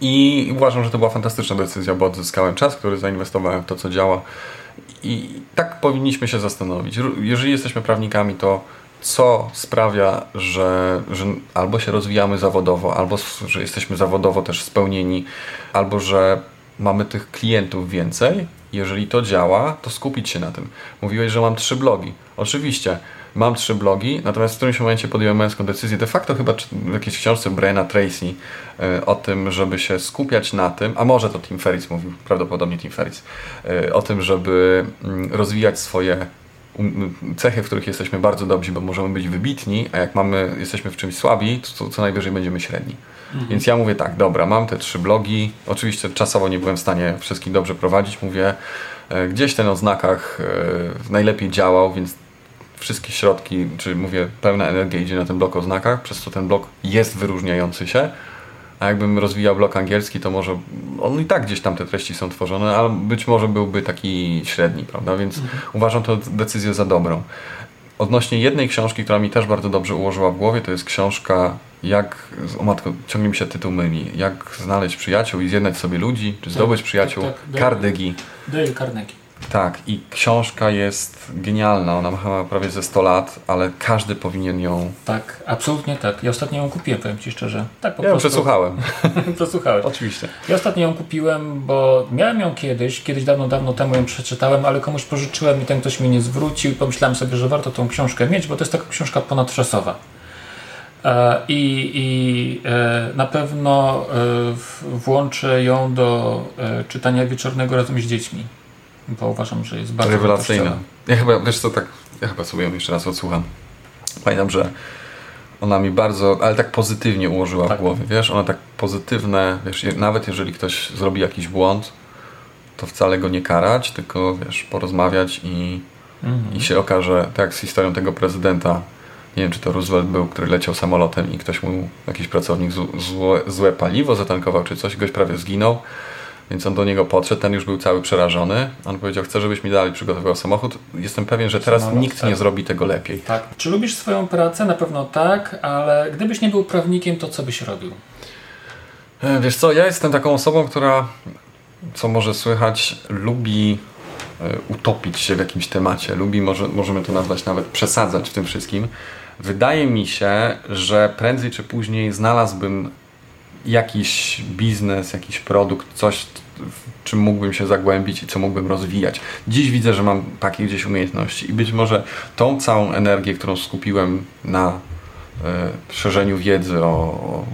I uważam, że to była fantastyczna decyzja, bo odzyskałem czas, który zainwestowałem w to, co działa. I tak powinniśmy się zastanowić. Jeżeli jesteśmy prawnikami, to co sprawia, że, że albo się rozwijamy zawodowo, albo że jesteśmy zawodowo też spełnieni, albo że mamy tych klientów więcej. Jeżeli to działa, to skupić się na tym. Mówiłeś, że mam trzy blogi. Oczywiście, mam trzy blogi, natomiast w którymś momencie podjąłem męską decyzję, de facto chyba w jakiejś książce Briana Tracy e, o tym, żeby się skupiać na tym, a może to Tim Ferriss mówił, prawdopodobnie Tim Ferriss, e, o tym, żeby mm, rozwijać swoje cechy, w których jesteśmy bardzo dobrzy, bo możemy być wybitni, a jak mamy, jesteśmy w czymś słabi, to co najwyżej będziemy średni. Mhm. Więc ja mówię tak, dobra, mam te trzy blogi. Oczywiście czasowo nie byłem w stanie wszystkich dobrze prowadzić. Mówię, e, gdzieś ten o znakach e, najlepiej działał, więc wszystkie środki, czy mówię, pełna energia idzie na ten blok o znakach, przez co ten blok jest wyróżniający się. A jakbym rozwijał blok angielski, to może on i tak gdzieś tam te treści są tworzone, ale być może byłby taki średni, prawda? Więc mhm. uważam tę decyzję za dobrą. Odnośnie jednej książki, która mi też bardzo dobrze ułożyła w głowie, to jest książka jak, o matko, ciągle mi się tytuł myli, jak znaleźć przyjaciół i zjednać sobie ludzi, czy zdobyć tak, przyjaciół, tak, tak, Carnegie. Dale Carnegie. Tak, i książka jest genialna. Ona ma prawie ze 100 lat, ale każdy powinien ją. Tak, absolutnie tak. Ja ostatnio ją kupiłem, powiem Ci szczerze. Tak, po ja prostu. ją przesłuchałem. Przesłuchałeś. Oczywiście. Ja ostatnio ją kupiłem, bo miałem ją kiedyś, kiedyś dawno, dawno temu ją przeczytałem, ale komuś pożyczyłem i ten ktoś mi nie zwrócił i pomyślałem sobie, że warto tą książkę mieć, bo to jest taka książka ponadczasowa. E, I, i e, na pewno e, włączę ją do czytania wieczornego razem z dziećmi bo uważam, że jest bardzo rewelacyjna. Ja chyba, wiesz co, tak, ja chyba sobie ją jeszcze raz odsłucham. Pamiętam, że ona mi bardzo, ale tak pozytywnie ułożyła tak. w głowie, wiesz, ona tak pozytywne, wiesz, nawet jeżeli ktoś zrobi jakiś błąd, to wcale go nie karać, tylko, wiesz, porozmawiać i, mhm. i się okaże, tak jak z historią tego prezydenta, nie wiem, czy to Roosevelt był, który leciał samolotem i ktoś mu, jakiś pracownik złe, złe paliwo zatankował, czy coś, goś prawie zginął więc on do niego podszedł, ten już był cały przerażony. On powiedział, chcę, żebyś mi dalej przygotował samochód. Jestem pewien, że teraz Samolot, nikt tak. nie zrobi tego lepiej. Tak. Czy lubisz swoją pracę? Na pewno tak, ale gdybyś nie był prawnikiem, to co byś robił? E, wiesz co, ja jestem taką osobą, która, co może słychać, lubi e, utopić się w jakimś temacie. Lubi, może, możemy to nazwać nawet przesadzać w tym wszystkim. Wydaje mi się, że prędzej czy później znalazłbym jakiś biznes, jakiś produkt, coś, czym mógłbym się zagłębić i co mógłbym rozwijać. Dziś widzę, że mam takie gdzieś umiejętności i być może tą całą energię, którą skupiłem na y, szerzeniu wiedzy o, o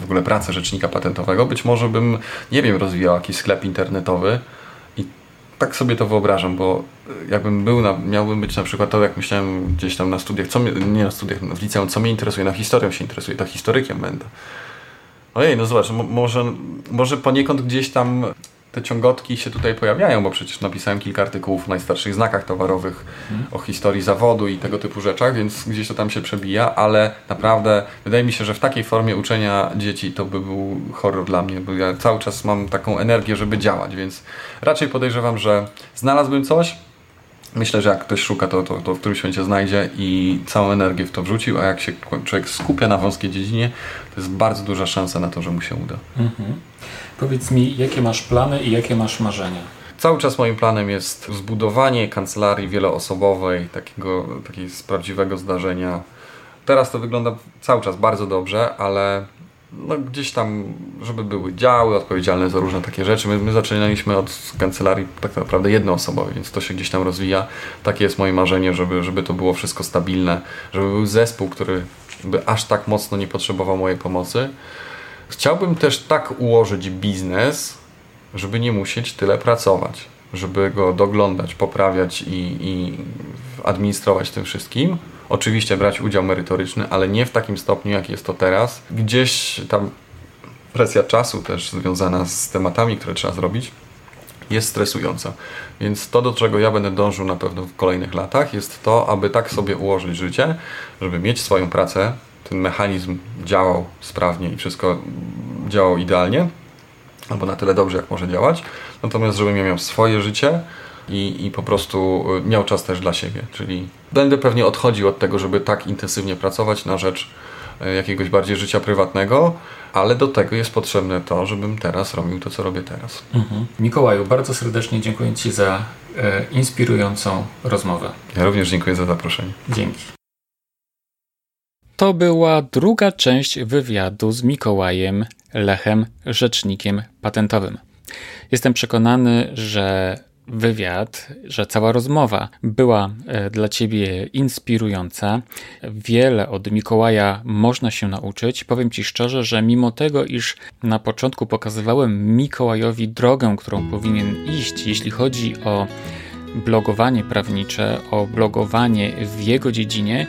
w ogóle pracy rzecznika patentowego, być może bym, nie wiem, rozwijał jakiś sklep internetowy i tak sobie to wyobrażam, bo jakbym był, na, miałbym być na przykład to, jak myślałem gdzieś tam na studiach, co mnie, nie na studiach, w liceum, co mnie interesuje, na historią się interesuje, to historykiem będę. Ojej, no zobacz, może, może poniekąd gdzieś tam te ciągotki się tutaj pojawiają, bo przecież napisałem kilka artykułów w najstarszych znakach towarowych hmm. o historii zawodu i tego typu rzeczach, więc gdzieś to tam się przebija, ale naprawdę wydaje mi się, że w takiej formie uczenia dzieci to by był horror dla mnie, bo ja cały czas mam taką energię, żeby działać, więc raczej podejrzewam, że znalazłbym coś, myślę, że jak ktoś szuka, to, to, to w którymś momencie znajdzie i całą energię w to wrzucił, a jak się człowiek skupia na wąskiej dziedzinie, to jest bardzo duża szansa na to, że mu się uda. Mhm. Powiedz mi, jakie masz plany i jakie masz marzenia? Cały czas moim planem jest zbudowanie kancelarii wieloosobowej, takiego, takiego z prawdziwego zdarzenia. Teraz to wygląda cały czas bardzo dobrze, ale no, gdzieś tam, żeby były działy odpowiedzialne za różne takie rzeczy. My, my zaczynaliśmy od kancelarii tak naprawdę jednoosobowej, więc to się gdzieś tam rozwija. Takie jest moje marzenie, żeby, żeby to było wszystko stabilne, żeby był zespół, który by aż tak mocno nie potrzebował mojej pomocy. Chciałbym też tak ułożyć biznes, żeby nie musieć tyle pracować, żeby go doglądać, poprawiać i, i administrować tym wszystkim. Oczywiście brać udział merytoryczny, ale nie w takim stopniu, jak jest to teraz. Gdzieś tam presja czasu też związana z tematami, które trzeba zrobić, jest stresująca. Więc to, do czego ja będę dążył na pewno w kolejnych latach, jest to, aby tak sobie ułożyć życie, żeby mieć swoją pracę, ten mechanizm działał sprawnie i wszystko działało idealnie, albo na tyle dobrze, jak może działać. Natomiast, żebym ja miał swoje życie i, i po prostu y, miał czas też dla siebie. Czyli będę pewnie odchodził od tego, żeby tak intensywnie pracować na rzecz y, jakiegoś bardziej życia prywatnego, ale do tego jest potrzebne to, żebym teraz robił to, co robię teraz. Mhm. Mikołaju, bardzo serdecznie dziękuję Ci za e, inspirującą rozmowę. Ja również dziękuję za zaproszenie. Dzięki. To była druga część wywiadu z Mikołajem Lechem, rzecznikiem patentowym. Jestem przekonany, że wywiad, że cała rozmowa była e, dla Ciebie inspirująca. Wiele od Mikołaja można się nauczyć. Powiem Ci szczerze, że mimo tego, iż na początku pokazywałem Mikołajowi drogę, którą powinien iść, jeśli chodzi o blogowanie prawnicze, o blogowanie w jego dziedzinie,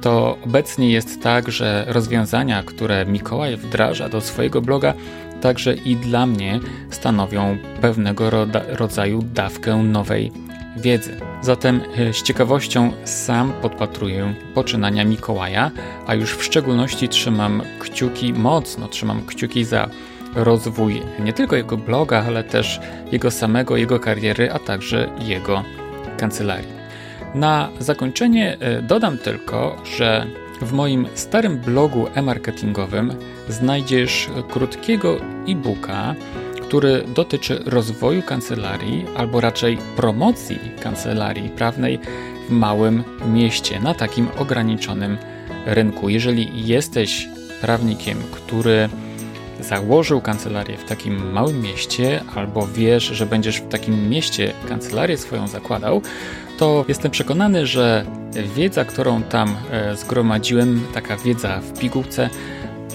to obecnie jest tak, że rozwiązania, które Mikołaj wdraża do swojego bloga, także i dla mnie stanowią pewnego rodzaju dawkę nowej wiedzy. Zatem e, z ciekawością sam podpatruję poczynania Mikołaja, a już w szczególności trzymam kciuki, mocno trzymam kciuki za rozwój nie tylko jego bloga, ale też jego samego, jego kariery, a także jego kancelarii. Na zakończenie e, dodam tylko, że w moim starym blogu e-marketingowym znajdziesz krótkiego e-booka, który dotyczy rozwoju kancelarii, albo raczej promocji kancelarii prawnej w małym mieście, na takim ograniczonym rynku. Jeżeli jesteś prawnikiem, który założył kancelarię w takim małym mieście, albo wiesz, że będziesz w takim mieście kancelarię swoją zakładał, to jestem przekonany, że wiedza, którą tam e, zgromadziłem, taka wiedza w pigułce,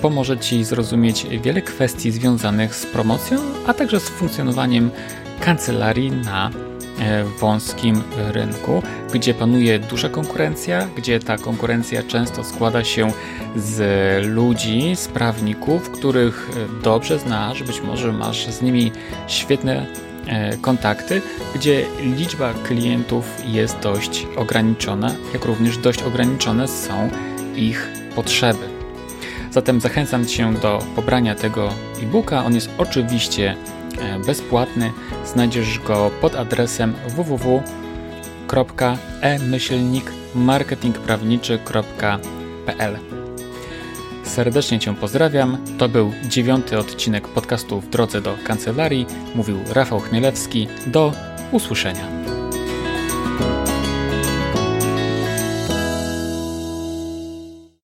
pomoże Ci zrozumieć wiele kwestii związanych z promocją, a także z funkcjonowaniem kancelarii na wąskim rynku, gdzie panuje duża konkurencja, gdzie ta konkurencja często składa się z ludzi, z prawników, których dobrze znasz, być może masz z nimi świetne E, kontakty, gdzie liczba klientów jest dość ograniczona, jak również dość ograniczone są ich potrzeby. Zatem zachęcam Cię do pobrania tego e-booka. On jest oczywiście e, bezpłatny. Znajdziesz go pod adresem www.e-marketingprawniczy.pl. Serdecznie Cię pozdrawiam. To był dziewiąty odcinek podcastu W drodze do kancelarii. Mówił Rafał Chmielewski. Do usłyszenia.